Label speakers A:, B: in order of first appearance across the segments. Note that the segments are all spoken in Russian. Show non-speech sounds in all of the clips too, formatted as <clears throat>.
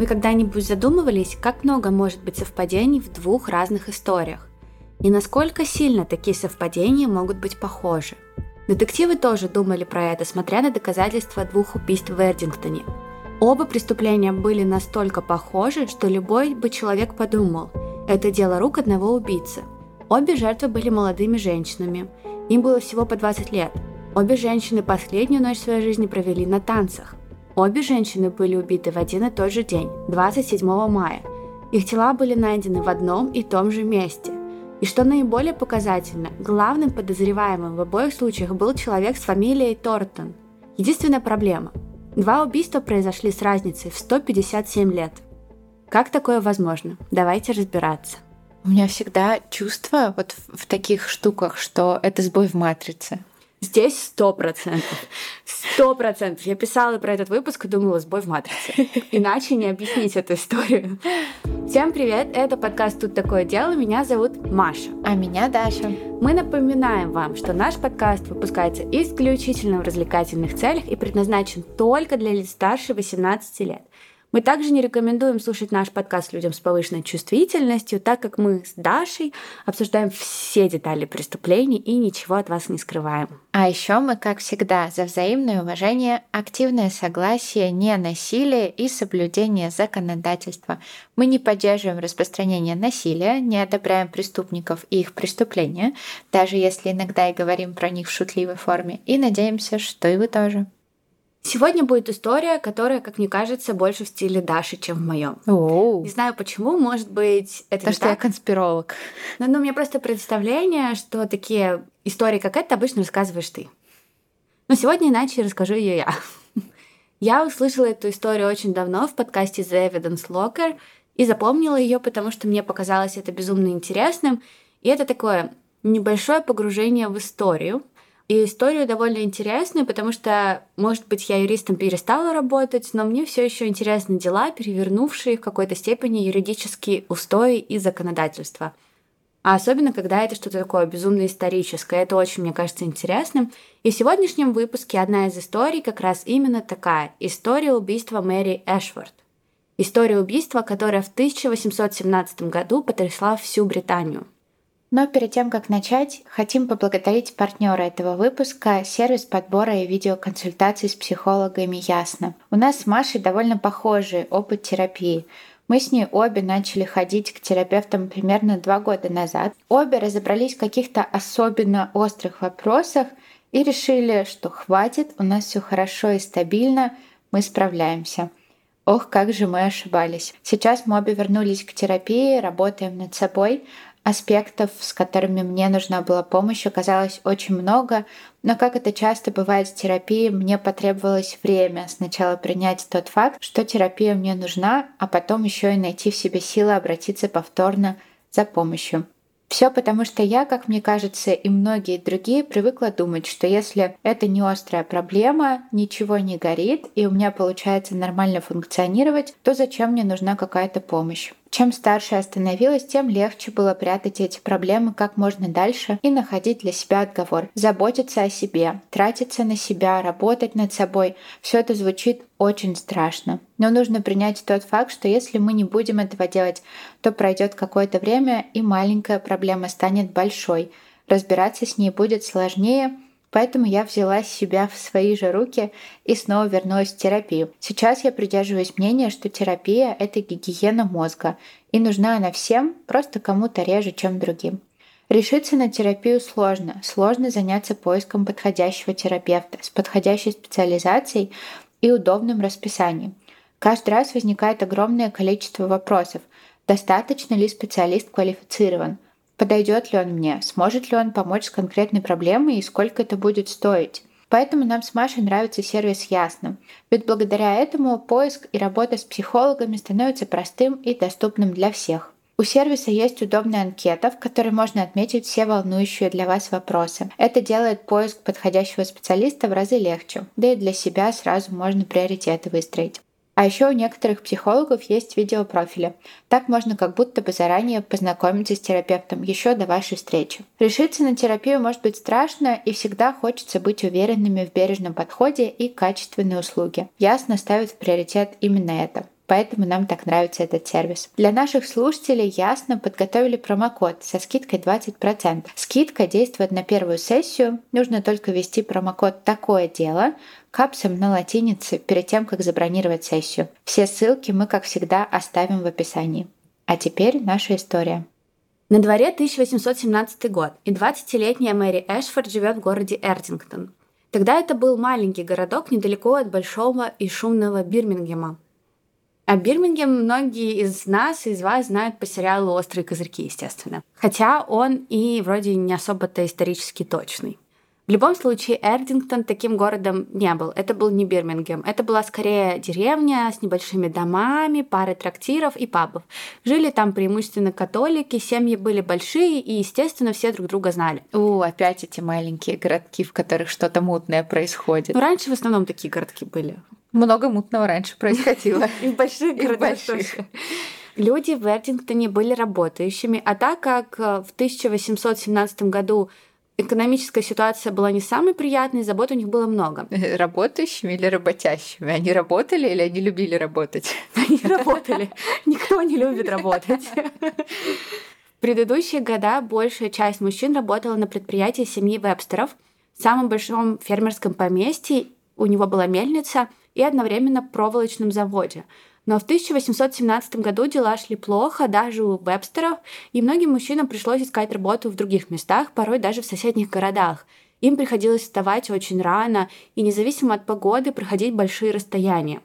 A: Вы когда-нибудь задумывались, как много может быть совпадений в двух разных историях? И насколько сильно такие совпадения могут быть похожи? Детективы тоже думали про это, смотря на доказательства двух убийств в Эрдингтоне. Оба преступления были настолько похожи, что любой бы человек подумал, это дело рук одного убийцы. Обе жертвы были молодыми женщинами. Им было всего по 20 лет. Обе женщины последнюю ночь своей жизни провели на танцах. Обе женщины были убиты в один и тот же день, 27 мая. Их тела были найдены в одном и том же месте. И что наиболее показательно, главным подозреваемым в обоих случаях был человек с фамилией Тортон. Единственная проблема – два убийства произошли с разницей в 157 лет. Как такое возможно? Давайте разбираться.
B: У меня всегда чувство вот в таких штуках, что это сбой в матрице.
A: Здесь сто процентов. Сто процентов. Я писала про этот выпуск и думала, сбой в матрице. Иначе не объяснить эту историю. Всем привет, это подкаст «Тут такое дело». Меня зовут Маша.
B: А меня Даша.
A: Мы напоминаем вам, что наш подкаст выпускается исключительно в развлекательных целях и предназначен только для лиц старше 18 лет. Мы также не рекомендуем слушать наш подкаст людям с повышенной чувствительностью, так как мы с Дашей обсуждаем все детали преступлений и ничего от вас не скрываем.
B: А еще мы, как всегда, за взаимное уважение, активное согласие, не насилие и соблюдение законодательства. Мы не поддерживаем распространение насилия, не одобряем преступников и их преступления, даже если иногда и говорим про них в шутливой форме, и надеемся, что и вы тоже.
A: Сегодня будет история, которая, как мне кажется, больше в стиле Даши, чем в моем. Не знаю почему, может быть, это
B: Потому что так. я конспиролог.
A: Но ну, у меня просто представление, что такие истории, как эта, обычно рассказываешь ты. Но сегодня иначе расскажу ее я. <laughs> Я услышала эту историю очень давно в подкасте The Evidence Locker и запомнила ее, потому что мне показалось это безумно интересным. И это такое небольшое погружение в историю, и историю довольно интересную, потому что, может быть, я юристом перестала работать, но мне все еще интересны дела, перевернувшие в какой-то степени юридические устои и законодательства. А особенно, когда это что-то такое безумно историческое. Это очень, мне кажется, интересным. И в сегодняшнем выпуске одна из историй как раз именно такая. История убийства Мэри Эшфорд. История убийства, которая в 1817 году потрясла всю Британию.
B: Но перед тем, как начать, хотим поблагодарить партнера этого выпуска, сервис подбора и видеоконсультаций с психологами «Ясно». У нас с Машей довольно похожий опыт терапии. Мы с ней обе начали ходить к терапевтам примерно два года назад. Обе разобрались в каких-то особенно острых вопросах и решили, что хватит, у нас все хорошо и стабильно, мы справляемся. Ох, как же мы ошибались. Сейчас мы обе вернулись к терапии, работаем над собой, Аспектов, с которыми мне нужна была помощь, оказалось очень много, но как это часто бывает с терапией, мне потребовалось время сначала принять тот факт, что терапия мне нужна, а потом еще и найти в себе силы обратиться повторно за помощью. Все потому, что я, как мне кажется, и многие другие привыкла думать, что если это не острая проблема, ничего не горит, и у меня получается нормально функционировать, то зачем мне нужна какая-то помощь? Чем старше я становилась, тем легче было прятать эти проблемы как можно дальше и находить для себя отговор. Заботиться о себе, тратиться на себя, работать над собой — все это звучит очень страшно. Но нужно принять тот факт, что если мы не будем этого делать, то пройдет какое-то время и маленькая проблема станет большой. Разбираться с ней будет сложнее, Поэтому я взяла себя в свои же руки и снова вернулась в терапию. Сейчас я придерживаюсь мнения, что терапия — это гигиена мозга, и нужна она всем, просто кому-то реже, чем другим. Решиться на терапию сложно. Сложно заняться поиском подходящего терапевта с подходящей специализацией и удобным расписанием. Каждый раз возникает огромное количество вопросов. Достаточно ли специалист квалифицирован? Подойдет ли он мне, сможет ли он помочь с конкретной проблемой и сколько это будет стоить. Поэтому нам с Машей нравится сервис Ясно. Ведь благодаря этому поиск и работа с психологами становится простым и доступным для всех. У сервиса есть удобная анкета, в которой можно отметить все волнующие для вас вопросы. Это делает поиск подходящего специалиста в разы легче, да и для себя сразу можно приоритеты выстроить. А еще у некоторых психологов есть видеопрофили. Так можно как будто бы заранее познакомиться с терапевтом еще до вашей встречи. Решиться на терапию может быть страшно, и всегда хочется быть уверенными в бережном подходе и качественной услуге. Ясно ставит в приоритет именно это. Поэтому нам так нравится этот сервис. Для наших слушателей ясно подготовили промокод со скидкой 20%. Скидка действует на первую сессию, нужно только ввести промокод «Такое дело», капсом на латинице перед тем, как забронировать сессию. Все ссылки мы, как всегда, оставим в описании. А теперь наша история.
A: На дворе 1817 год, и 20-летняя Мэри Эшфорд живет в городе Эрдингтон. Тогда это был маленький городок недалеко от большого и шумного Бирмингема. А Бирмингем многие из нас, из вас знают по сериалу «Острые козырьки», естественно. Хотя он и вроде не особо-то исторически точный. В любом случае, Эрдингтон таким городом не был. Это был не Бирмингем. Это была скорее деревня с небольшими домами, парой трактиров и пабов. Жили там преимущественно католики, семьи были большие и, естественно, все друг друга знали.
B: У, опять эти маленькие городки, в которых что-то мутное происходит.
A: Ну, раньше в основном такие городки были.
B: Много мутного раньше происходило. <laughs>
A: И в больших городах Люди в Эрдингтоне были работающими, а так как в 1817 году экономическая ситуация была не самой приятной, забот у них было много. <laughs>
B: Работающими или работящими? Они работали или они любили работать? <laughs>
A: Они работали. Никто не любит работать. В предыдущие года большая часть мужчин работала на предприятии семьи Вебстеров, в самом большом фермерском поместье. У него была мельница и одновременно проволочном заводе – но в 1817 году дела шли плохо даже у вебстеров, и многим мужчинам пришлось искать работу в других местах, порой даже в соседних городах. Им приходилось вставать очень рано и независимо от погоды проходить большие расстояния.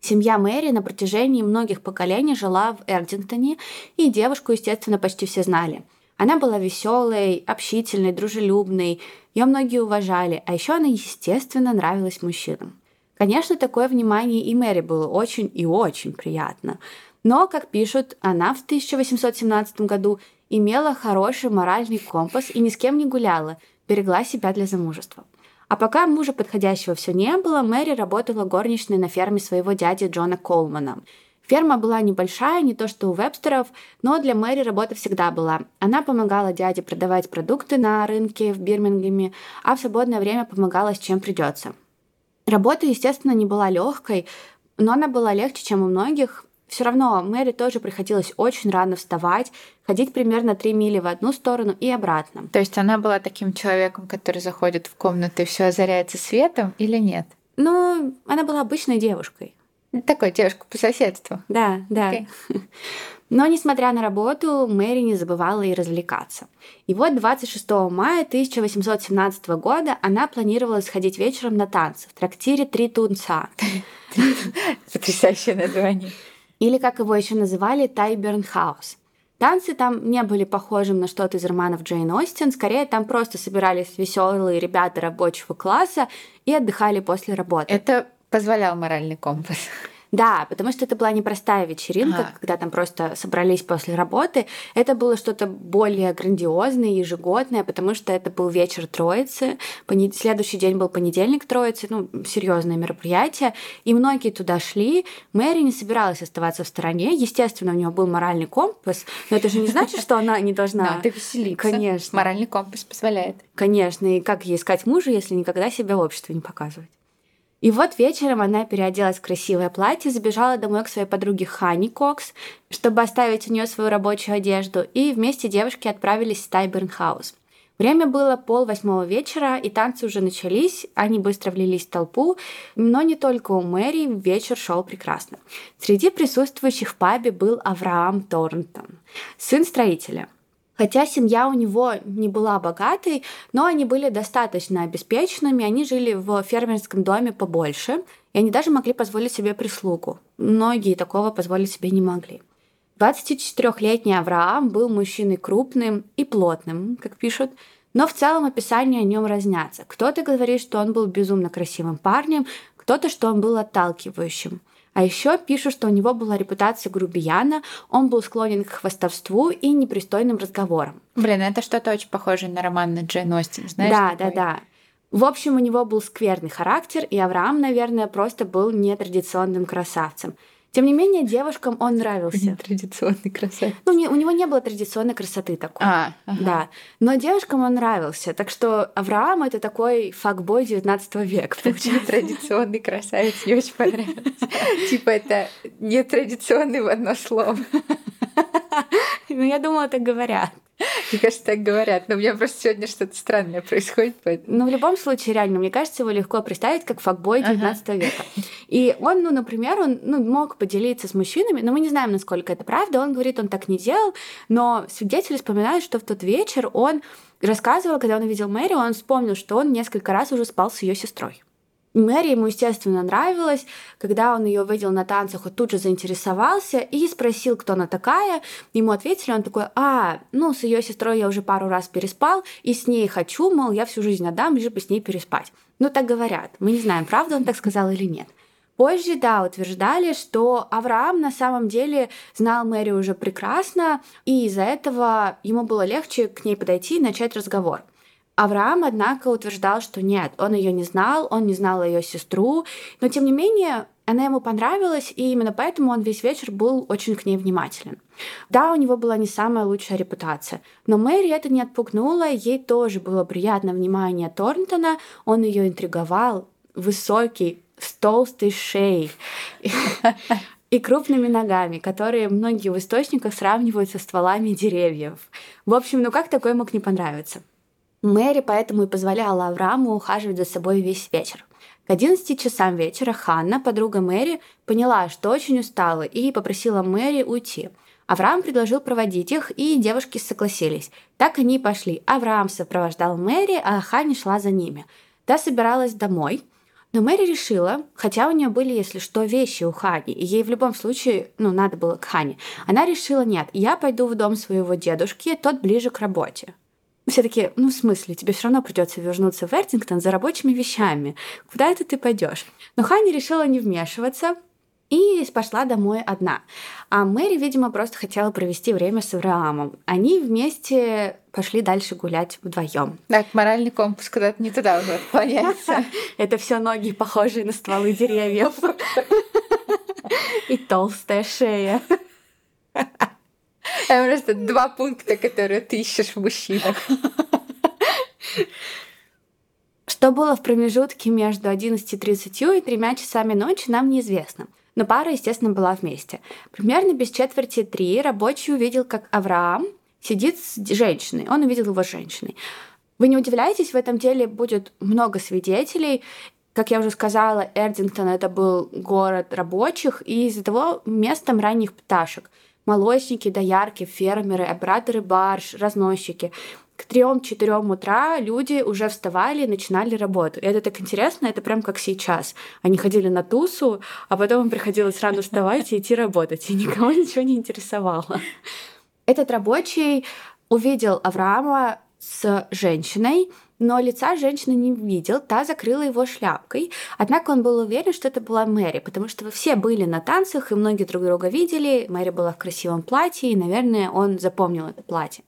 A: Семья Мэри на протяжении многих поколений жила в Эрдингтоне, и девушку, естественно, почти все знали. Она была веселой, общительной, дружелюбной, ее многие уважали, а еще она, естественно, нравилась мужчинам. Конечно, такое внимание и Мэри было очень и очень приятно. Но, как пишут, она в 1817 году имела хороший моральный компас и ни с кем не гуляла, берегла себя для замужества. А пока мужа подходящего все не было, Мэри работала горничной на ферме своего дяди Джона Колмана. Ферма была небольшая, не то что у вебстеров, но для Мэри работа всегда была. Она помогала дяде продавать продукты на рынке в Бирмингеме, а в свободное время помогала с чем придется. Работа, естественно, не была легкой, но она была легче, чем у многих. Все равно Мэри тоже приходилось очень рано вставать, ходить примерно 3 мили в одну сторону и обратно.
B: То есть она была таким человеком, который заходит в комнату и все озаряется светом или нет?
A: Ну, она была обычной девушкой.
B: Такой девушка по соседству.
A: Да, да. Okay. <laughs> Но, несмотря на работу, Мэри не забывала и развлекаться. И вот 26 мая 1817 года она планировала сходить вечером на танцы в трактире «Три тунца». <laughs>
B: Потрясающее название.
A: Или, как его еще называли, Тайберн Хаус. Танцы там не были похожим на что-то из романов Джейн Остин, скорее там просто собирались веселые ребята рабочего класса и отдыхали после работы.
B: Это позволял моральный компас.
A: Да, потому что это была непростая вечеринка, ага. когда там просто собрались после работы. Это было что-то более грандиозное, ежегодное, потому что это был вечер Троицы. Понед... Следующий день был понедельник Троицы, ну, серьезное мероприятие. И многие туда шли. Мэри не собиралась оставаться в стороне. Естественно, у нее был моральный компас, но это же не значит, что она не должна...
B: Да, веселиться.
A: Конечно.
B: Моральный компас позволяет.
A: Конечно. И как ей искать мужа, если никогда себя в обществе не показывать? И вот вечером она переоделась в красивое платье, забежала домой к своей подруге Хани Кокс, чтобы оставить у нее свою рабочую одежду, и вместе девушки отправились в Тайбернхаус. Время было пол восьмого вечера, и танцы уже начались, они быстро влились в толпу, но не только у Мэри вечер шел прекрасно. Среди присутствующих в пабе был Авраам Торнтон, сын строителя. Хотя семья у него не была богатой, но они были достаточно обеспеченными, они жили в фермерском доме побольше, и они даже могли позволить себе прислугу. Многие такого позволить себе не могли. 24-летний Авраам был мужчиной крупным и плотным, как пишут, но в целом описания о нем разнятся. Кто-то говорит, что он был безумно красивым парнем, кто-то, что он был отталкивающим – а еще пишут, что у него была репутация грубияна, он был склонен к хвастовству и непристойным разговорам.
B: Блин, это что-то очень похоже на роман на Джейн Остин, знаешь?
A: Да, такой? да, да. В общем, у него был скверный характер, и Авраам, наверное, просто был нетрадиционным красавцем. Тем не менее, девушкам он нравился.
B: Традиционный красавец.
A: Ну, не, у него не было традиционной красоты такой.
B: А, ага.
A: Да. Но девушкам он нравился. Так что Авраам это такой факбой 19 века.
B: Получается. <laughs> Традиционный красавец мне очень понравился. Типа это нетрадиционный в одно слово. <laughs>
A: Ну, я думала, так говорят.
B: Мне кажется, так говорят. Но у меня просто сегодня что-то странное происходит. Поэтому...
A: Ну, в любом случае, реально, мне кажется, его легко представить как факбой 19 ага. века. И он, ну, например, он ну, мог поделиться с мужчинами, но мы не знаем, насколько это правда. Он говорит, он так не делал, но свидетели вспоминают, что в тот вечер он рассказывал, когда он увидел Мэри, он вспомнил, что он несколько раз уже спал с ее сестрой. Мэри ему, естественно, нравилась. Когда он ее увидел на танцах, он тут же заинтересовался и спросил, кто она такая. Ему ответили, он такой, а, ну, с ее сестрой я уже пару раз переспал, и с ней хочу, мол, я всю жизнь отдам, лишь бы с ней переспать. Ну, так говорят. Мы не знаем, правда он так сказал или нет. Позже, да, утверждали, что Авраам на самом деле знал Мэри уже прекрасно, и из-за этого ему было легче к ней подойти и начать разговор. Авраам, однако, утверждал, что нет, он ее не знал, он не знал ее сестру, но тем не менее она ему понравилась, и именно поэтому он весь вечер был очень к ней внимателен. Да, у него была не самая лучшая репутация, но Мэри это не отпугнуло, ей тоже было приятно внимание Торнтона, он ее интриговал, высокий, с толстой шеей <laughs> и крупными ногами, которые многие в источниках сравнивают со стволами деревьев. В общем, ну как такой мог не понравиться? Мэри поэтому и позволяла Аврааму ухаживать за собой весь вечер. К 11 часам вечера Ханна, подруга Мэри, поняла, что очень устала, и попросила Мэри уйти. Авраам предложил проводить их, и девушки согласились. Так они и пошли. Авраам сопровождал Мэри, а Ханни шла за ними. Та собиралась домой, но Мэри решила, хотя у нее были, если что, вещи у Хани, и ей в любом случае, ну, надо было к Хане, она решила, нет, я пойду в дом своего дедушки, тот ближе к работе. Все таки ну, в смысле, тебе все равно придется вернуться в Эртингтон за рабочими вещами. Куда это ты пойдешь? Но Ханни решила не вмешиваться, и пошла домой одна. А Мэри, видимо, просто хотела провести время с Авраамом. Они вместе пошли дальше гулять вдвоем.
B: Так, моральный компас куда-то не туда уже отклоняется. <laughs>
A: Это все ноги, похожие на стволы деревьев. <laughs> И толстая шея. <laughs> <laughs>
B: Это просто два пункта, которые ты ищешь в мужчинах.
A: Что было в промежутке между 11.30 и 3 часами ночи, нам неизвестно. Но пара, естественно, была вместе. Примерно без четверти три рабочий увидел, как Авраам сидит с женщиной. Он увидел его с женщиной. Вы не удивляетесь, в этом деле будет много свидетелей. Как я уже сказала, Эрдингтон это был город рабочих, и из-за того местом ранних пташек – молочники, доярки, фермеры, операторы барж, разносчики. К трем-четырем утра люди уже вставали и начинали работу. И это так интересно, это прям как сейчас. Они ходили на тусу, а потом им приходилось рано вставать и идти работать. И никого ничего не интересовало. Этот рабочий увидел Авраама с женщиной, но лица женщины не видел, та закрыла его шляпкой. Однако он был уверен, что это была Мэри, потому что все были на танцах, и многие друг друга видели. Мэри была в красивом платье, и, наверное, он запомнил это платье.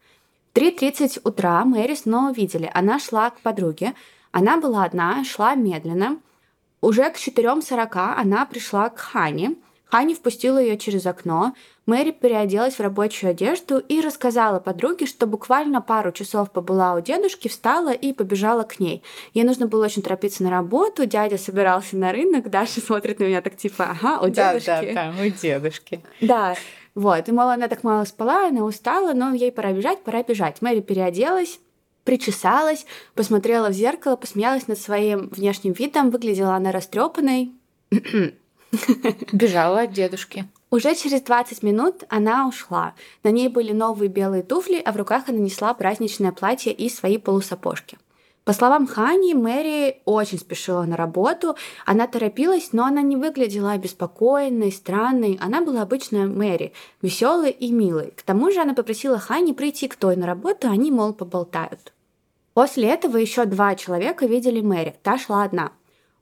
A: В 3.30 утра Мэри снова видели. Она шла к подруге. Она была одна, шла медленно. Уже к 4.40 она пришла к Хане. Хани впустила ее через окно. Мэри переоделась в рабочую одежду и рассказала подруге, что буквально пару часов побыла у дедушки, встала и побежала к ней. Ей нужно было очень торопиться на работу, дядя собирался на рынок, Даша <laughs> смотрит на меня так типа, ага, у дедушки.
B: Да, да, да, у дедушки.
A: Да, вот. И, мол, она так мало спала, она устала, но ей пора бежать, пора бежать. Мэри переоделась, причесалась, посмотрела в зеркало, посмеялась над своим внешним видом, выглядела она растрепанной. <clears throat>
B: Бежала от дедушки.
A: Уже через 20 минут она ушла. На ней были новые белые туфли, а в руках она несла праздничное платье и свои полусапожки. По словам Хани, Мэри очень спешила на работу. Она торопилась, но она не выглядела обеспокоенной, странной. Она была обычная Мэри, веселой и милой. К тому же она попросила Хани прийти к той на работу, они, мол, поболтают. После этого еще два человека видели Мэри. Та шла одна.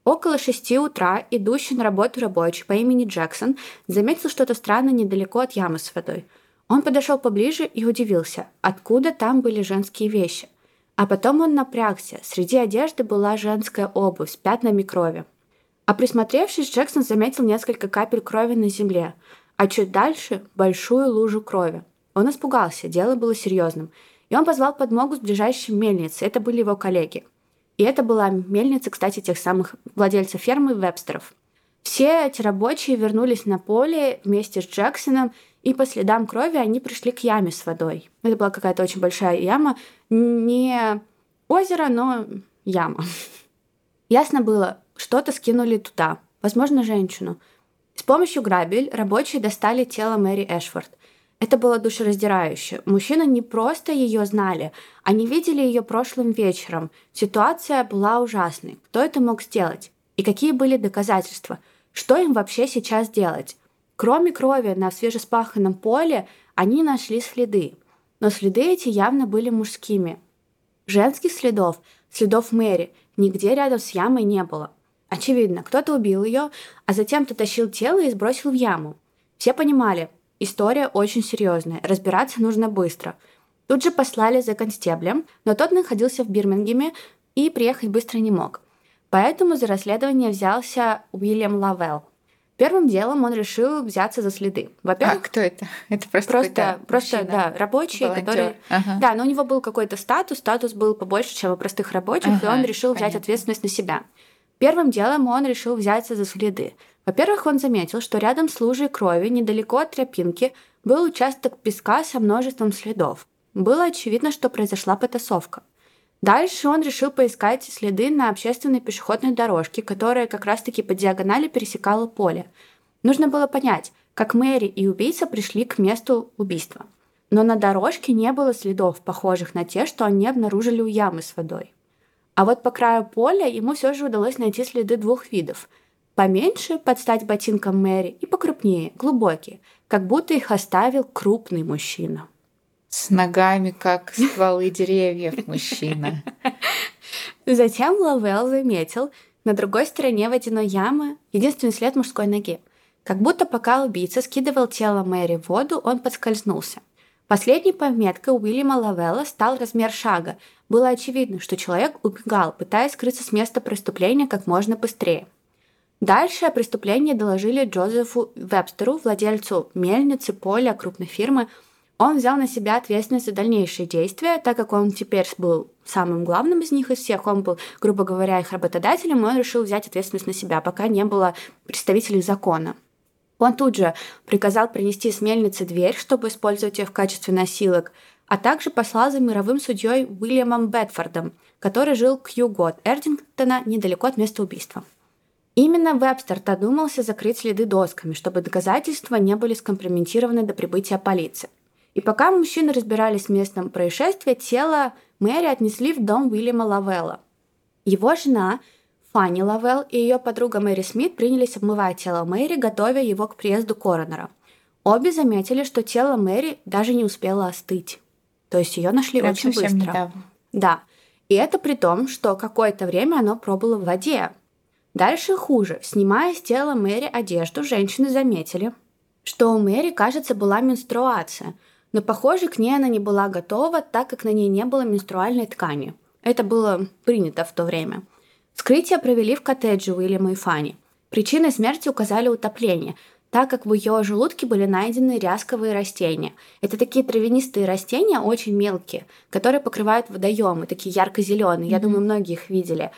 A: Около шести утра идущий на работу рабочий по имени Джексон заметил что-то странное недалеко от ямы с водой. Он подошел поближе и удивился, откуда там были женские вещи. А потом он напрягся. Среди одежды была женская обувь с пятнами крови. А присмотревшись, Джексон заметил несколько капель крови на земле, а чуть дальше – большую лужу крови. Он испугался, дело было серьезным, и он позвал подмогу с ближайшей мельницы, это были его коллеги. И это была мельница, кстати, тех самых владельцев фермы Вебстеров. Все эти рабочие вернулись на поле вместе с Джексоном, и по следам крови они пришли к яме с водой. Это была какая-то очень большая яма, не озеро, но яма. <laughs> Ясно было, что-то скинули туда, возможно, женщину. С помощью грабель рабочие достали тело Мэри Эшфорд. Это было душераздирающе. Мужчины не просто ее знали, они видели ее прошлым вечером. Ситуация была ужасной. Кто это мог сделать? И какие были доказательства? Что им вообще сейчас делать? Кроме крови на свежеспаханном поле, они нашли следы. Но следы эти явно были мужскими. Женских следов, следов Мэри, нигде рядом с ямой не было. Очевидно, кто-то убил ее, а затем дотащил тело и сбросил в яму. Все понимали, история очень серьезная, разбираться нужно быстро. Тут же послали за констеблем, но тот находился в Бирмингеме и приехать быстро не мог. Поэтому за расследование взялся Уильям Лавелл. Первым делом он решил взяться за следы.
B: Во-первых, а кто это? <laughs> Это просто
A: просто, просто да, рабочий, Волонтер. который, ага. да, но у него был какой-то статус, статус был побольше, чем у простых рабочих, ага, и он решил понятно. взять ответственность на себя. Первым делом он решил взяться за следы. Во-первых, он заметил, что рядом с лужей крови, недалеко от тропинки, был участок песка со множеством следов. Было очевидно, что произошла потасовка. Дальше он решил поискать следы на общественной пешеходной дорожке, которая как раз-таки по диагонали пересекала поле. Нужно было понять, как Мэри и убийца пришли к месту убийства. Но на дорожке не было следов, похожих на те, что они обнаружили у ямы с водой. А вот по краю поля ему все же удалось найти следы двух видов. Поменьше, под стать ботинкам Мэри, и покрупнее, глубокие, как будто их оставил крупный мужчина.
B: С ногами, как стволы деревьев, мужчина.
A: Затем Лавел заметил на другой стороне водяной ямы единственный след мужской ноги. Как будто пока убийца скидывал тело Мэри в воду, он подскользнулся. Последней пометкой Уильяма Лавелла стал размер шага. Было очевидно, что человек убегал, пытаясь скрыться с места преступления как можно быстрее. Дальше о преступлении доложили Джозефу Вебстеру, владельцу мельницы, поля, крупной фирмы. Он взял на себя ответственность за дальнейшие действия, так как он теперь был самым главным из них из всех, он был, грубо говоря, их работодателем, и он решил взять ответственность на себя, пока не было представителей закона. Он тут же приказал принести с мельницы дверь, чтобы использовать ее в качестве носилок, а также послал за мировым судьей Уильямом Бедфордом, который жил к югу от Эрдингтона, недалеко от места убийства. Именно Вебстер додумался закрыть следы досками, чтобы доказательства не были скомпрометированы до прибытия полиции. И пока мужчины разбирались с местом происшествия, тело Мэри отнесли в дом Уильяма Лавелла. Его жена – Фанни Лавелл и ее подруга Мэри Смит принялись обмывать тело Мэри, готовя его к приезду коронера. Обе заметили, что тело Мэри даже не успело остыть. То есть ее нашли Прям очень быстро. Недавно. Да. И это при том, что какое-то время оно пробыло в воде. Дальше хуже. Снимая с тела Мэри одежду, женщины заметили, что у Мэри, кажется, была менструация, но, похоже, к ней она не была готова, так как на ней не было менструальной ткани. Это было принято в то время – Вскрытие провели в коттедже Уильяма и Фанни. Причиной смерти указали утопление, так как в ее желудке были найдены рясковые растения. Это такие травянистые растения, очень мелкие, которые покрывают водоемы, такие ярко-зеленые. Mm-hmm. Я думаю, многие их видели.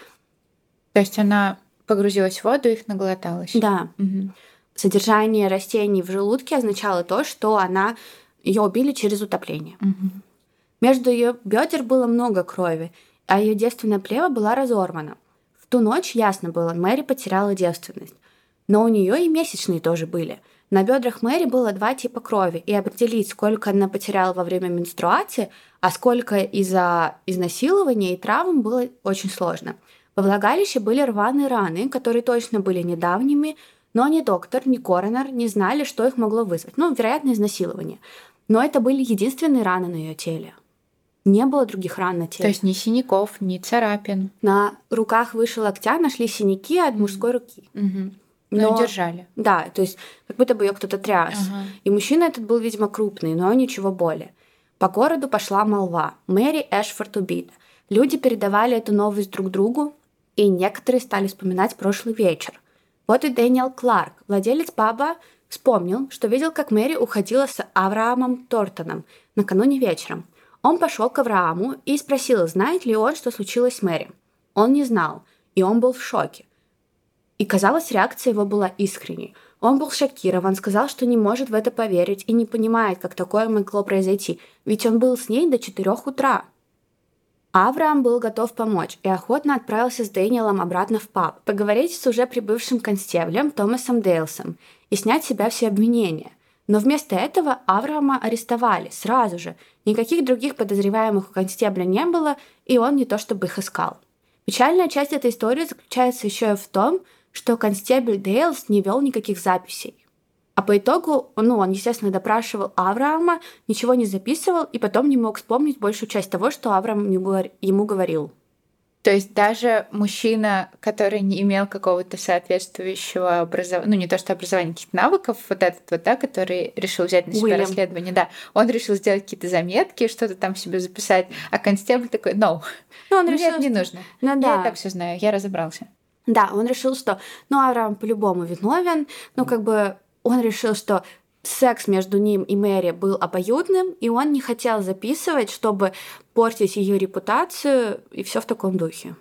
B: То есть она погрузилась в воду и их наглоталась.
A: Да. Mm-hmm. Содержание растений в желудке означало то, что она ее убили через утопление. Mm-hmm. Между ее бедер было много крови, а ее девственная плева была разорвана ту ночь ясно было, Мэри потеряла девственность. Но у нее и месячные тоже были. На бедрах Мэри было два типа крови, и определить, сколько она потеряла во время менструации, а сколько из-за изнасилования и травм было очень сложно. Во влагалище были рваные раны, которые точно были недавними, но ни доктор, ни коронер не знали, что их могло вызвать. Ну, вероятно, изнасилование. Но это были единственные раны на ее теле. Не было других ран на теле.
B: То есть ни синяков, ни царапин.
A: На руках выше локтя нашли синяки от мужской руки.
B: Угу. Но, но держали.
A: Да, то есть как будто бы ее кто-то тряс. Ага. И мужчина этот был, видимо, крупный, но ничего более. По городу пошла молва. Мэри Эшфорд убита. Люди передавали эту новость друг другу, и некоторые стали вспоминать прошлый вечер. Вот и Дэниел Кларк, владелец паба, вспомнил, что видел, как Мэри уходила с Авраамом Тортоном накануне вечером. Он пошел к Аврааму и спросил, знает ли он, что случилось с Мэри. Он не знал, и он был в шоке. И казалось, реакция его была искренней. Он был шокирован, сказал, что не может в это поверить и не понимает, как такое могло произойти, ведь он был с ней до четырех утра. Авраам был готов помочь и охотно отправился с Дэниелом обратно в паб, поговорить с уже прибывшим констеблем Томасом Дейлсом и снять с себя все обвинения. Но вместо этого Авраама арестовали сразу же. Никаких других подозреваемых у констебля не было, и он не то чтобы их искал. Печальная часть этой истории заключается еще и в том, что констебль Дейлс не вел никаких записей. А по итогу, ну, он, естественно, допрашивал Авраама, ничего не записывал и потом не мог вспомнить большую часть того, что Авраам ему говорил.
B: То есть даже мужчина, который не имел какого-то соответствующего образования, ну не то что образования, каких-то навыков, вот этот вот, да, который решил взять на себя Уильям. расследование, да, он решил сделать какие-то заметки, что-то там себе записать, а констебль такой, no, ну, он решил, нет, не нужно. Ну, да. Я так все знаю, я разобрался.
A: Да, он решил, что, ну, Авраам по-любому виновен, ну, как бы он решил, что секс между ним и Мэри был обоюдным, и он не хотел записывать, чтобы портить ее репутацию, и все в таком духе.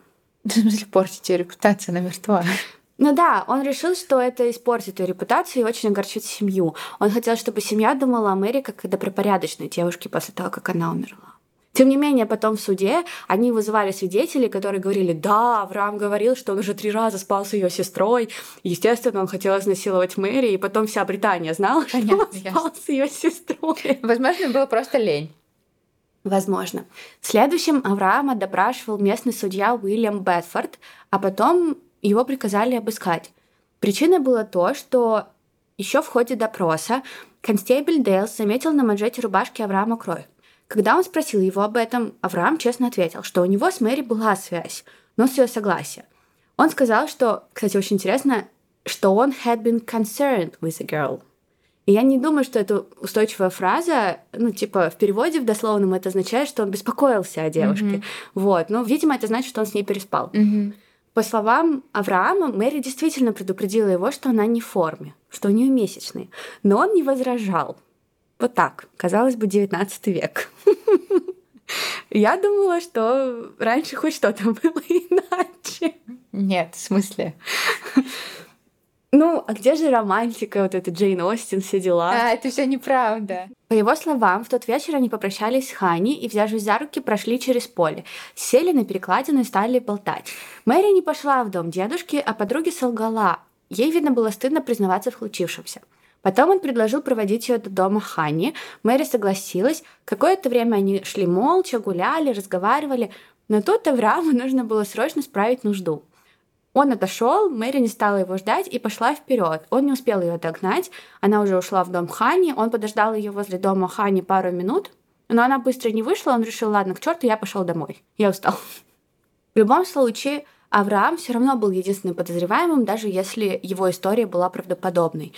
B: В смысле портить ее репутацию, она мертва.
A: Ну да, он решил, что это испортит ее репутацию и очень огорчит семью. Он хотел, чтобы семья думала о Мэри как о добропорядочной девушке после того, как она умерла. Тем не менее, потом в суде они вызывали свидетелей, которые говорили, да, Авраам говорил, что он уже три раза спал с ее сестрой. Естественно, он хотел изнасиловать Мэри, и потом вся Британия знала, Понятно, что он спал с ее сестрой.
B: Возможно, было просто лень.
A: Возможно. Следующим Авраама допрашивал местный судья Уильям Бетфорд, а потом его приказали обыскать. Причиной было то, что еще в ходе допроса констейбель Дейлс заметил на манжете рубашки Авраама кровь. Когда он спросил его об этом, Авраам честно ответил, что у него с Мэри была связь, но с ее согласия. Он сказал, что, кстати, очень интересно, что он had been concerned with a girl. И я не думаю, что это устойчивая фраза, ну, типа, в переводе в дословном это означает, что он беспокоился о девушке. Mm-hmm. Вот, но, видимо, это значит, что он с ней переспал. Mm-hmm. По словам Авраама, Мэри действительно предупредила его, что она не в форме, что у нее месячные. Но он не возражал. Вот так. Казалось бы, 19 век. <laughs> Я думала, что раньше хоть что-то <laughs> было иначе.
B: Нет, в смысле?
A: Ну, а где же романтика, вот это Джейн Остин, все дела?
B: А, это все неправда.
A: По его словам, в тот вечер они попрощались с Хани и, взявшись за руки, прошли через поле. Сели на перекладину и стали болтать. Мэри не пошла в дом дедушки, а подруге солгала. Ей, видно, было стыдно признаваться в случившемся. Потом он предложил проводить ее до дома Хани. Мэри согласилась. Какое-то время они шли молча, гуляли, разговаривали. Но тут Аврааму нужно было срочно справить нужду. Он отошел, Мэри не стала его ждать и пошла вперед. Он не успел ее догнать, она уже ушла в дом Хани, он подождал ее возле дома Хани пару минут, но она быстро не вышла, он решил, ладно, к черту, я пошел домой. Я устал. В любом случае, Авраам все равно был единственным подозреваемым, даже если его история была правдоподобной.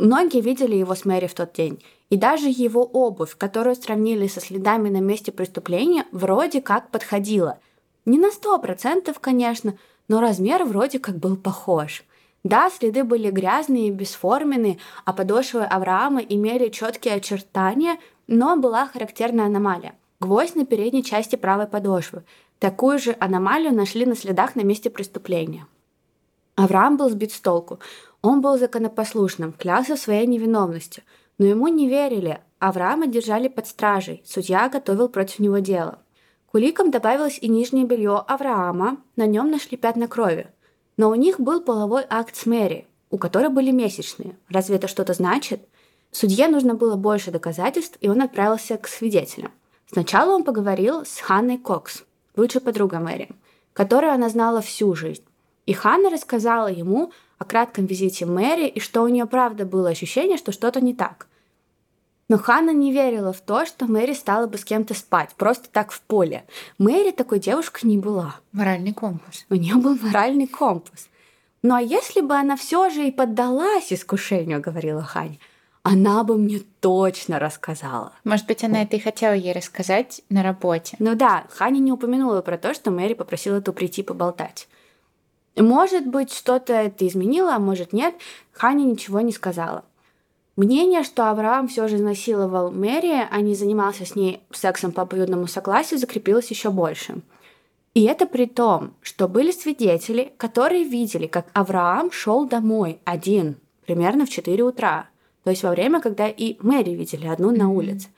A: Многие видели его с Мэри в тот день, и даже его обувь, которую сравнили со следами на месте преступления, вроде как подходила. Не на сто процентов, конечно, но размер вроде как был похож. Да, следы были грязные и бесформенные, а подошвы Авраама имели четкие очертания, но была характерная аномалия. Гвоздь на передней части правой подошвы. Такую же аномалию нашли на следах на месте преступления. Авраам был сбит с толку. Он был законопослушным, клялся своей невиновностью, но ему не верили. Авраама держали под стражей, судья готовил против него дело. К уликам добавилось и нижнее белье Авраама, на нем нашли пятна крови. Но у них был половой акт с Мэри, у которой были месячные. Разве это что-то значит? Судье нужно было больше доказательств, и он отправился к свидетелям. Сначала он поговорил с Ханной Кокс, лучшей подругой Мэри, которую она знала всю жизнь. И Ханна рассказала ему о кратком визите Мэри и что у нее правда было ощущение, что что-то не так. Но Ханна не верила в то, что Мэри стала бы с кем-то спать, просто так в поле. Мэри такой девушкой не была.
B: Моральный компас.
A: У нее был моральный компас. Ну а если бы она все же и поддалась искушению, говорила Ханя, она бы мне точно рассказала.
B: Может быть, она это и хотела ей рассказать на работе.
A: Ну да, Ханя не упомянула про то, что Мэри попросила ту прийти поболтать. Может быть, что-то это изменило, а может нет. Хани ничего не сказала. Мнение, что Авраам все же изнасиловал Мэри, а не занимался с ней сексом по обоюдному согласию, закрепилось еще больше. И это при том, что были свидетели, которые видели, как Авраам шел домой один, примерно в 4 утра. То есть во время, когда и Мэри видели одну на улице.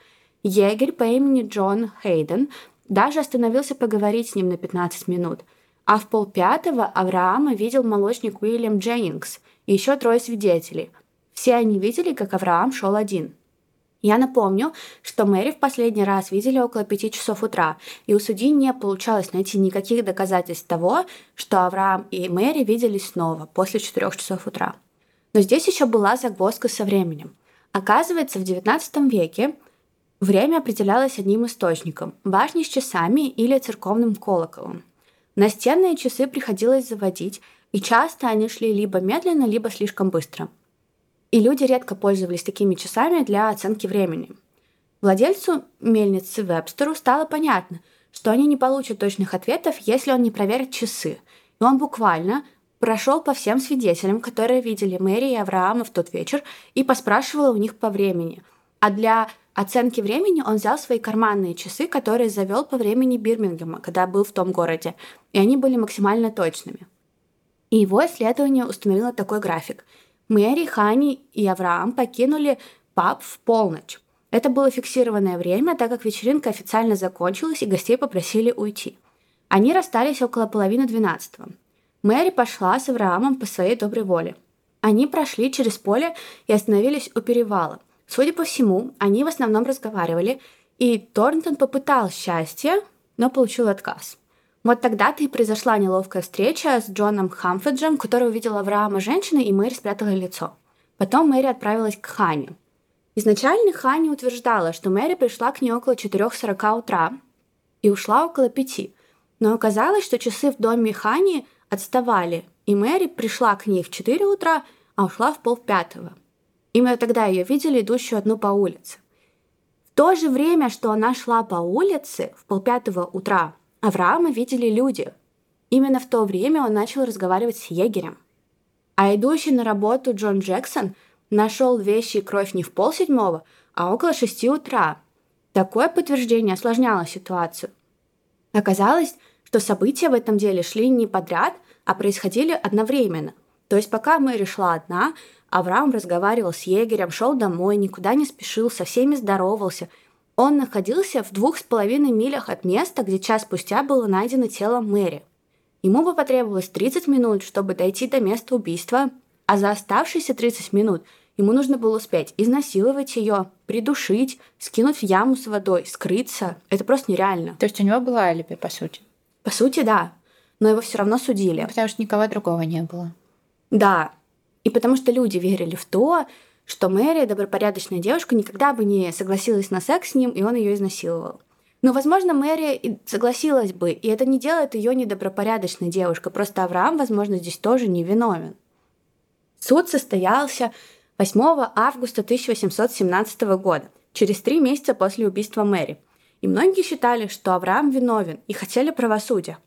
A: Егерь по имени Джон Хейден даже остановился поговорить с ним на 15 минут. А в полпятого Авраама видел молочник Уильям Дженнингс и еще трое свидетелей – все они видели, как Авраам шел один. Я напомню, что Мэри в последний раз видели около пяти часов утра, и у судьи не получалось найти никаких доказательств того, что Авраам и Мэри виделись снова после четырех часов утра. Но здесь еще была загвоздка со временем. Оказывается, в XIX веке время определялось одним источником – башней с часами или церковным колоколом. Настенные часы приходилось заводить, и часто они шли либо медленно, либо слишком быстро – и люди редко пользовались такими часами для оценки времени. Владельцу мельницы Вебстеру стало понятно, что они не получат точных ответов, если он не проверит часы. И он буквально прошел по всем свидетелям, которые видели Мэри и Авраама в тот вечер, и поспрашивал у них по времени. А для оценки времени он взял свои карманные часы, которые завел по времени Бирмингема, когда был в том городе, и они были максимально точными. И его исследование установило такой график – Мэри, Хани и Авраам покинули паб в полночь. Это было фиксированное время, так как вечеринка официально закончилась и гостей попросили уйти. Они расстались около половины двенадцатого. Мэри пошла с Авраамом по своей доброй воле. Они прошли через поле и остановились у перевала. Судя по всему, они в основном разговаривали, и Торнтон попытал счастье, но получил отказ. Вот тогда-то и произошла неловкая встреча с Джоном Хамфеджем, который увидел Авраама женщиной, и Мэри спрятала лицо. Потом Мэри отправилась к Хане. Изначально Хани утверждала, что Мэри пришла к ней около 4.40 утра и ушла около 5. Но оказалось, что часы в доме Хани отставали, и Мэри пришла к ней в 4 утра, а ушла в полпятого. Именно тогда ее видели идущую одну по улице. В то же время, что она шла по улице в полпятого утра, Авраама видели люди. Именно в то время он начал разговаривать с егерем. А идущий на работу Джон Джексон нашел вещи и кровь не в полседьмого, а около шести утра. Такое подтверждение осложняло ситуацию. Оказалось, что события в этом деле шли не подряд, а происходили одновременно. То есть пока Мэри шла одна, Авраам разговаривал с егерем, шел домой, никуда не спешил, со всеми здоровался – он находился в двух с половиной милях от места, где час спустя было найдено тело Мэри. Ему бы потребовалось 30 минут, чтобы дойти до места убийства, а за оставшиеся 30 минут ему нужно было успеть изнасиловать ее, придушить, скинуть в яму с водой, скрыться. Это просто нереально.
B: То есть у него была алиби, по сути?
A: По сути, да. Но его все равно судили.
B: Потому что никого другого не было.
A: Да. И потому что люди верили в то, что Мэри, добропорядочная девушка, никогда бы не согласилась на секс с ним, и он ее изнасиловал. Но, возможно, Мэри согласилась бы, и это не делает ее недобропорядочной девушкой, просто Авраам, возможно, здесь тоже не виновен. Суд состоялся 8 августа 1817 года, через три месяца после убийства Мэри. И многие считали, что Авраам виновен и хотели правосудия.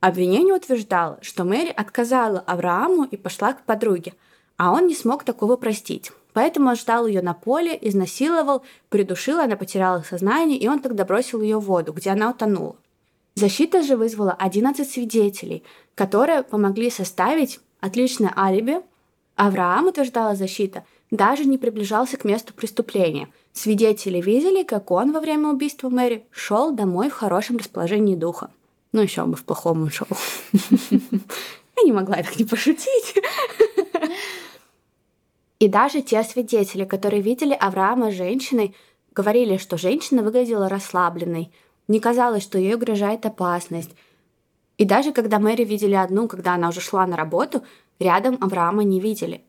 A: Обвинение утверждало, что Мэри отказала Аврааму и пошла к подруге, а он не смог такого простить. Поэтому он ждал ее на поле, изнасиловал, придушил, она потеряла сознание, и он тогда бросил ее в воду, где она утонула. Защита же вызвала 11 свидетелей, которые помогли составить отличное алиби. Авраам, утверждала защита, даже не приближался к месту преступления. Свидетели видели, как он во время убийства Мэри шел домой в хорошем расположении духа. Ну, еще бы в плохом ушел. <laughs> Я не могла так не пошутить. <laughs> И даже те свидетели, которые видели Авраама женщиной, говорили, что женщина выглядела расслабленной, не казалось, что ей угрожает опасность. И даже когда Мэри видели одну, когда она уже шла на работу, рядом Авраама не видели.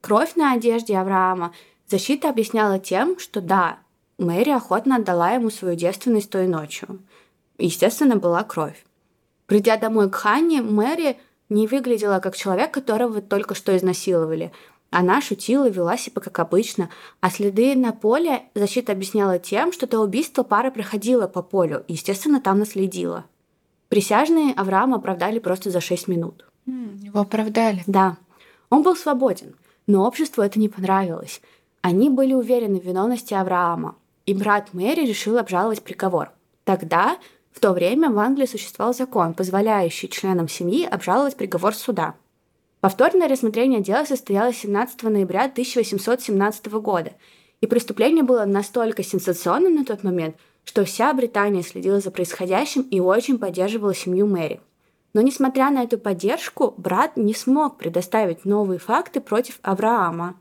A: Кровь на одежде Авраама защита объясняла тем, что да, Мэри охотно отдала ему свою девственность той ночью. Естественно, была кровь. Придя домой к Ханне, Мэри не выглядела как человек, которого только что изнасиловали – она шутила, вела себя как обычно, а следы на поле защита объясняла тем, что до убийства пара проходила по полю и, естественно, там наследила. Присяжные Авраама оправдали просто за 6 минут.
B: Его оправдали.
A: Да. Он был свободен, но обществу это не понравилось. Они были уверены в виновности Авраама, и брат Мэри решил обжаловать приговор. Тогда, в то время, в Англии существовал закон, позволяющий членам семьи обжаловать приговор суда. Повторное рассмотрение дела состоялось 17 ноября 1817 года, и преступление было настолько сенсационным на тот момент, что вся Британия следила за происходящим и очень поддерживала семью Мэри. Но несмотря на эту поддержку, брат не смог предоставить новые факты против Авраама.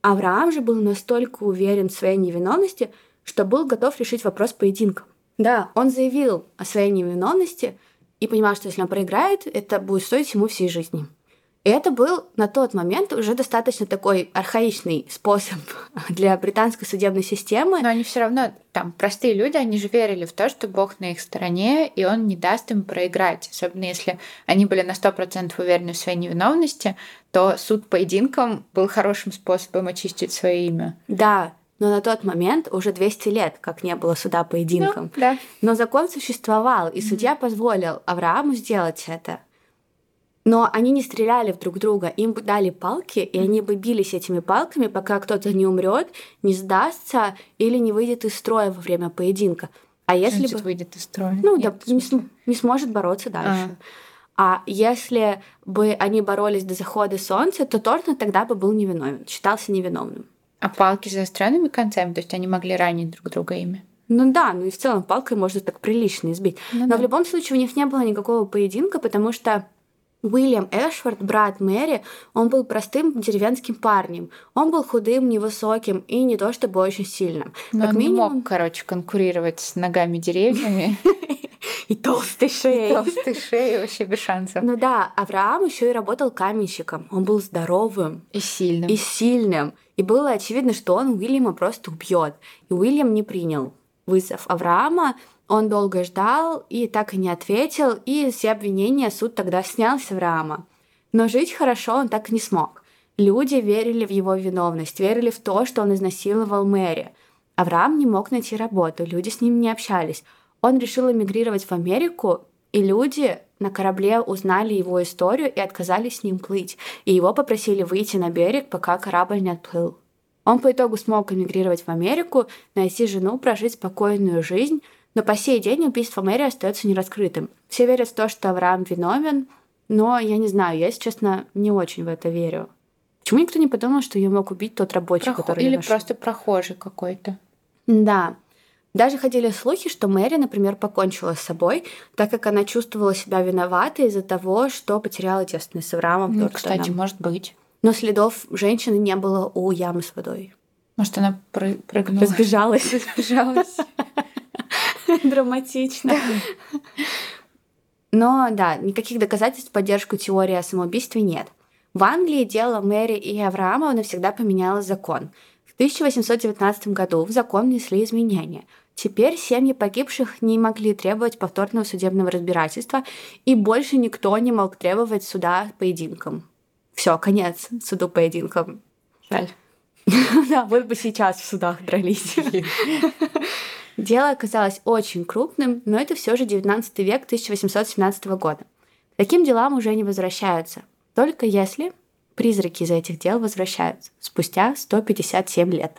A: Авраам же был настолько уверен в своей невиновности, что был готов решить вопрос поединком. Да, он заявил о своей невиновности и понимал, что если он проиграет, это будет стоить ему всей жизни. И это был на тот момент уже достаточно такой архаичный способ <laughs> для британской судебной системы.
B: Но они все равно, там, простые люди, они же верили в то, что Бог на их стороне, и он не даст им проиграть. Особенно если они были на 100% уверены в своей невиновности, то суд поединком был хорошим способом очистить свое имя.
A: Да, но на тот момент уже 200 лет, как не было суда поединком.
B: Ну, да.
A: Но закон существовал, и mm-hmm. судья позволил Аврааму сделать это. Но они не стреляли в друг друга, им дали палки, и они бы бились этими палками, пока кто-то не умрет, не сдастся или не выйдет из строя во время поединка.
B: А если Значит, бы выйдет из строя?
A: Ну Нет, да, не, см- не сможет бороться дальше. А. а если бы они боролись до захода солнца, то Торн тогда бы был невиновен, считался невиновным.
B: А палки с заостренными концами, то есть они могли ранить друг друга ими?
A: Ну да, ну и в целом палкой можно так прилично избить. Ну, Но да. в любом случае у них не было никакого поединка, потому что Уильям Эшфорд, брат Мэри, он был простым деревенским парнем. Он был худым, невысоким и не то чтобы очень сильным.
B: Но как он минимум... не мог, короче, конкурировать с ногами деревьями. <laughs>
A: И толстой шеей.
B: И толстой шеей вообще без шансов.
A: Ну да, Авраам еще и работал каменщиком. Он был здоровым.
B: И сильным.
A: И сильным. И было очевидно, что он Уильяма просто убьет. И Уильям не принял вызов Авраама, он долго ждал и так и не ответил, и все обвинения суд тогда снял с Авраама. Но жить хорошо он так и не смог. Люди верили в его виновность, верили в то, что он изнасиловал Мэри. Авраам не мог найти работу, люди с ним не общались. Он решил эмигрировать в Америку, и люди на корабле узнали его историю и отказались с ним плыть, и его попросили выйти на берег, пока корабль не отплыл. Он по итогу смог эмигрировать в Америку, найти жену, прожить спокойную жизнь, но по сей день убийство Мэри остается нераскрытым. Все верят в то, что Авраам виновен, но я не знаю, я, если честно, не очень в это верю. Почему никто не подумал, что ее мог убить тот рабочий, Прох... который
B: Или просто прохожий какой-то.
A: Да. Даже ходили слухи, что Мэри, например, покончила с собой, так как она чувствовала себя виноватой из-за того, что потеряла девственность с Авраамом.
B: Ну, кстати, может быть.
A: Но следов женщины не было у ямы с водой.
B: Может, она пры- прыгнула.
A: Разбежалась.
B: Разбежалась. <laughs> <laughs>
A: Драматично. Но да, никаких доказательств в поддержку теории о самоубийстве нет. В Англии дело Мэри и Авраама навсегда поменяло закон. В 1819 году в закон внесли изменения. Теперь семьи погибших не могли требовать повторного судебного разбирательства, и больше никто не мог требовать суда поединком. Все, конец суду поединком.
B: Жаль. <laughs>
A: Да, вот бы сейчас в судах дрались. <laughs> Дело оказалось очень крупным, но это все же 19 век 1817 года. Таким делам уже не возвращаются, только если призраки из этих дел возвращаются спустя 157 лет.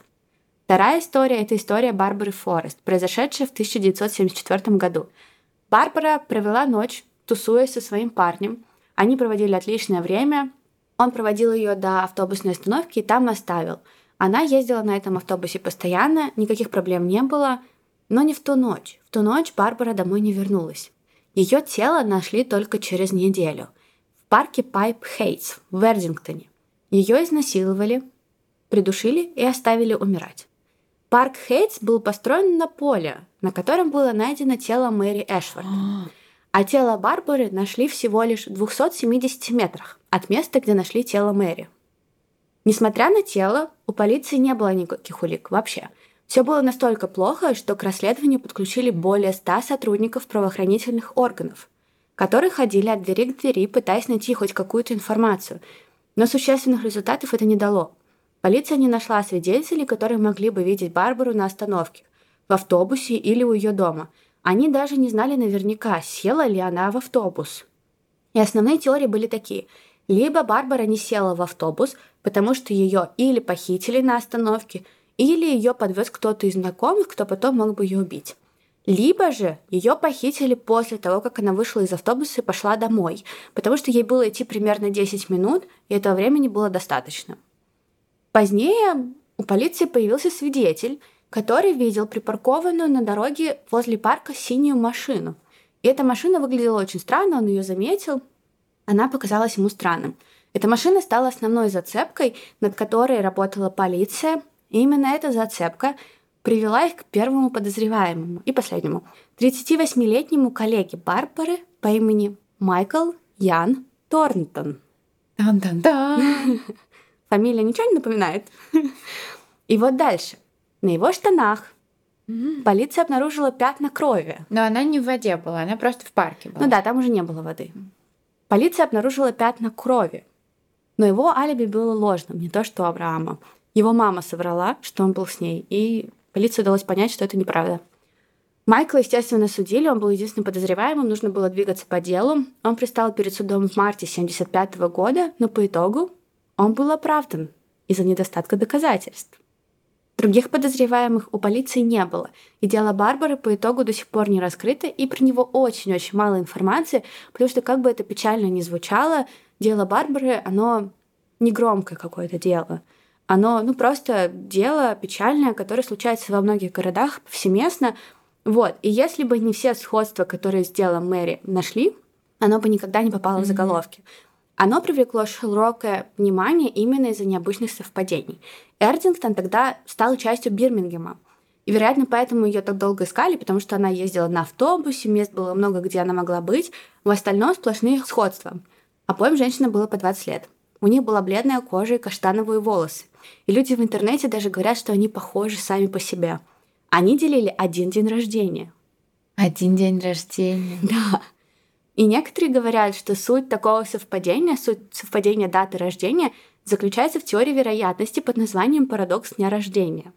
A: Вторая история – это история Барбары Форест, произошедшая в 1974 году. Барбара провела ночь, тусуясь со своим парнем. Они проводили отличное время. Он проводил ее до автобусной остановки и там оставил. Она ездила на этом автобусе постоянно, никаких проблем не было – но не в ту ночь. В ту ночь Барбара домой не вернулась. Ее тело нашли только через неделю в парке Пайп Хейтс в Вердингтоне. Ее изнасиловали, придушили и оставили умирать. Парк Хейтс был построен на поле, на котором было найдено тело Мэри Эшфорд. А тело Барбары нашли всего лишь в 270 метрах от места, где нашли тело Мэри. Несмотря на тело, у полиции не было никаких улик вообще – все было настолько плохо, что к расследованию подключили более ста сотрудников правоохранительных органов, которые ходили от двери к двери, пытаясь найти хоть какую-то информацию. Но существенных результатов это не дало. Полиция не нашла свидетелей, которые могли бы видеть Барбару на остановке, в автобусе или у ее дома. Они даже не знали наверняка, села ли она в автобус. И основные теории были такие. Либо Барбара не села в автобус, потому что ее или похитили на остановке, или ее подвез кто-то из знакомых, кто потом мог бы ее убить. Либо же ее похитили после того, как она вышла из автобуса и пошла домой, потому что ей было идти примерно 10 минут, и этого времени было достаточно. Позднее у полиции появился свидетель, который видел припаркованную на дороге возле парка синюю машину. И эта машина выглядела очень странно, он ее заметил. Она показалась ему странным. Эта машина стала основной зацепкой, над которой работала полиция. И именно эта зацепка привела их к первому подозреваемому и последнему. 38-летнему коллеге Барбары по имени Майкл Ян Торнтон.
B: Дан-дан-дан. <laughs>
A: Фамилия ничего не напоминает? <laughs> И вот дальше. На его штанах полиция обнаружила пятна крови.
B: Но она не в воде была, она просто в парке была.
A: Ну да, там уже не было воды. Полиция обнаружила пятна крови. Но его алиби было ложным, не то что у Авраама. Его мама соврала, что он был с ней, и полиции удалось понять, что это неправда. Майкла, естественно, судили, он был единственным подозреваемым, нужно было двигаться по делу. Он пристал перед судом в марте 1975 года, но по итогу он был оправдан из-за недостатка доказательств. Других подозреваемых у полиции не было, и дело Барбары по итогу до сих пор не раскрыто, и про него очень-очень мало информации, потому что, как бы это печально ни звучало, дело Барбары, оно не громкое какое-то дело. Оно, ну, просто дело печальное, которое случается во многих городах повсеместно. Вот, и если бы не все сходства, которые с делом Мэри нашли, оно бы никогда не попало mm-hmm. в заголовки. Оно привлекло широкое внимание именно из-за необычных совпадений. Эрдингтон тогда стал частью Бирмингема. И, вероятно, поэтому ее так долго искали, потому что она ездила на автобусе, мест было много, где она могла быть. В остальном сплошные сходства. Обоим женщинам было по 20 лет. У них была бледная кожа и каштановые волосы. И люди в интернете даже говорят, что они похожи сами по себе. Они делили один день рождения.
B: Один день рождения.
A: Да. И некоторые говорят, что суть такого совпадения, суть совпадения даты рождения заключается в теории вероятности под названием парадокс дня рождения.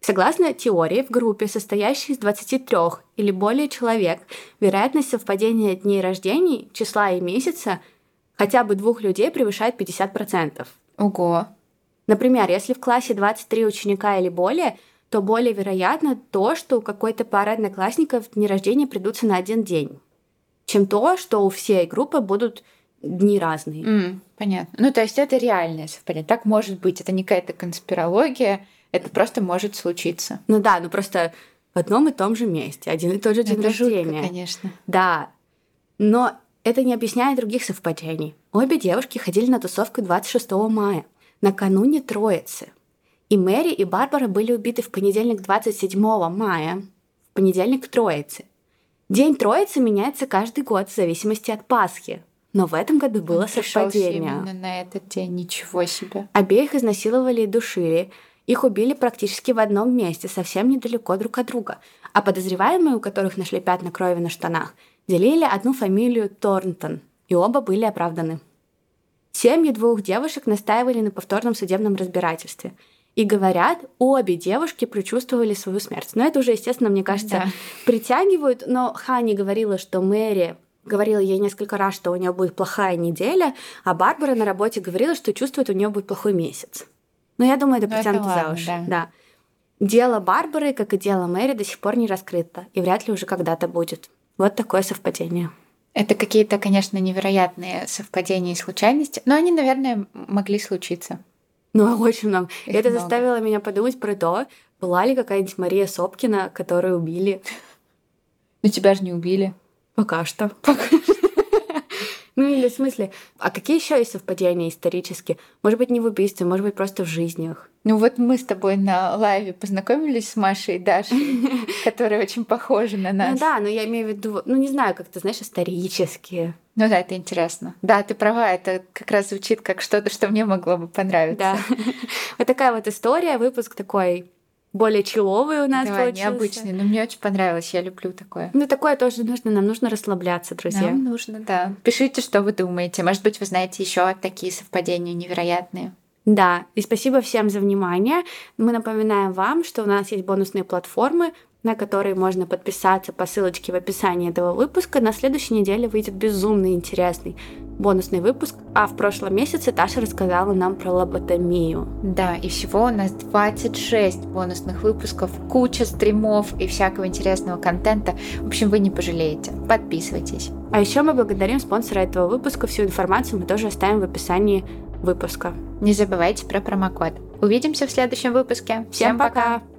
A: Согласно теории, в группе, состоящей из 23 или более человек, вероятность совпадения дней рождений, числа и месяца хотя бы двух людей превышает 50%.
B: Ого!
A: Например, если в классе 23 ученика или более, то более вероятно то, что у какой-то пары одноклассников дни рождения придутся на один день чем то, что у всей группы будут дни разные.
B: Mm, понятно. Ну, то есть это реальное совпадение. Так может быть. Это не какая-то конспирология. Это просто может случиться.
A: Ну да, ну просто в одном и том же месте. Один и тот же день
B: это
A: рождения.
B: Жутко, конечно.
A: Да. Но это не объясняет других совпадений. Обе девушки ходили на тусовку 26 мая, накануне Троицы. И Мэри и Барбара были убиты в понедельник 27 мая, в понедельник Троицы. День Троицы меняется каждый год в зависимости от Пасхи. Но в этом году было Он совпадение.
B: именно на этот день, ничего себе.
A: Обеих изнасиловали и душили. Их убили практически в одном месте, совсем недалеко друг от друга. А подозреваемые, у которых нашли пятна крови на штанах, делили одну фамилию Торнтон, и оба были оправданы. Семьи двух девушек настаивали на повторном судебном разбирательстве – и говорят, обе девушки предчувствовали свою смерть. Но это уже, естественно, мне кажется, да. притягивают. Но Хани говорила, что Мэри говорила ей несколько раз, что у нее будет плохая неделя, а Барбара на работе говорила, что чувствует, у нее будет плохой месяц. Но я думаю, это ну, притянуто за уши. Да. да. Дело Барбары, как и дело Мэри, до сих пор не раскрыто, и вряд ли уже когда-то будет. Вот такое совпадение.
B: Это какие-то, конечно, невероятные совпадения и случайности, но они, наверное, могли случиться.
A: Ну, очень много. Их это много. заставило меня подумать про то, была ли какая-нибудь Мария Сопкина, которую убили.
B: Но тебя же не убили.
A: Пока что. Пока что. Ну или в смысле, а какие еще есть совпадения исторические? Может быть, не в убийстве, может быть, просто в жизнях.
B: Ну вот мы с тобой на лайве познакомились с Машей и Дашей, <laughs> которые очень похожи на нас.
A: Ну да, но я имею в виду, ну не знаю, как ты знаешь, исторические.
B: Ну да, это интересно. Да, ты права, это как раз звучит как что-то, что мне могло бы понравиться.
A: Да. <laughs> Вот такая вот история, выпуск такой более человый у нас
B: да,
A: получился.
B: необычный. Но мне очень понравилось, я люблю такое.
A: Ну, такое тоже нужно, нам нужно расслабляться, друзья.
B: Нам нужно, да. Пишите, что вы думаете. Может быть, вы знаете еще такие совпадения невероятные.
A: Да, и спасибо всем за внимание. Мы напоминаем вам, что у нас есть бонусные платформы на который можно подписаться по ссылочке в описании этого выпуска. На следующей неделе выйдет безумно интересный бонусный выпуск, а в прошлом месяце Таша рассказала нам про лоботомию.
B: Да, и всего у нас 26 бонусных выпусков, куча стримов и всякого интересного контента. В общем, вы не пожалеете. Подписывайтесь.
A: А еще мы благодарим спонсора этого выпуска. Всю информацию мы тоже оставим в описании выпуска.
B: Не забывайте про промокод. Увидимся в следующем выпуске.
A: Всем, Всем пока! пока.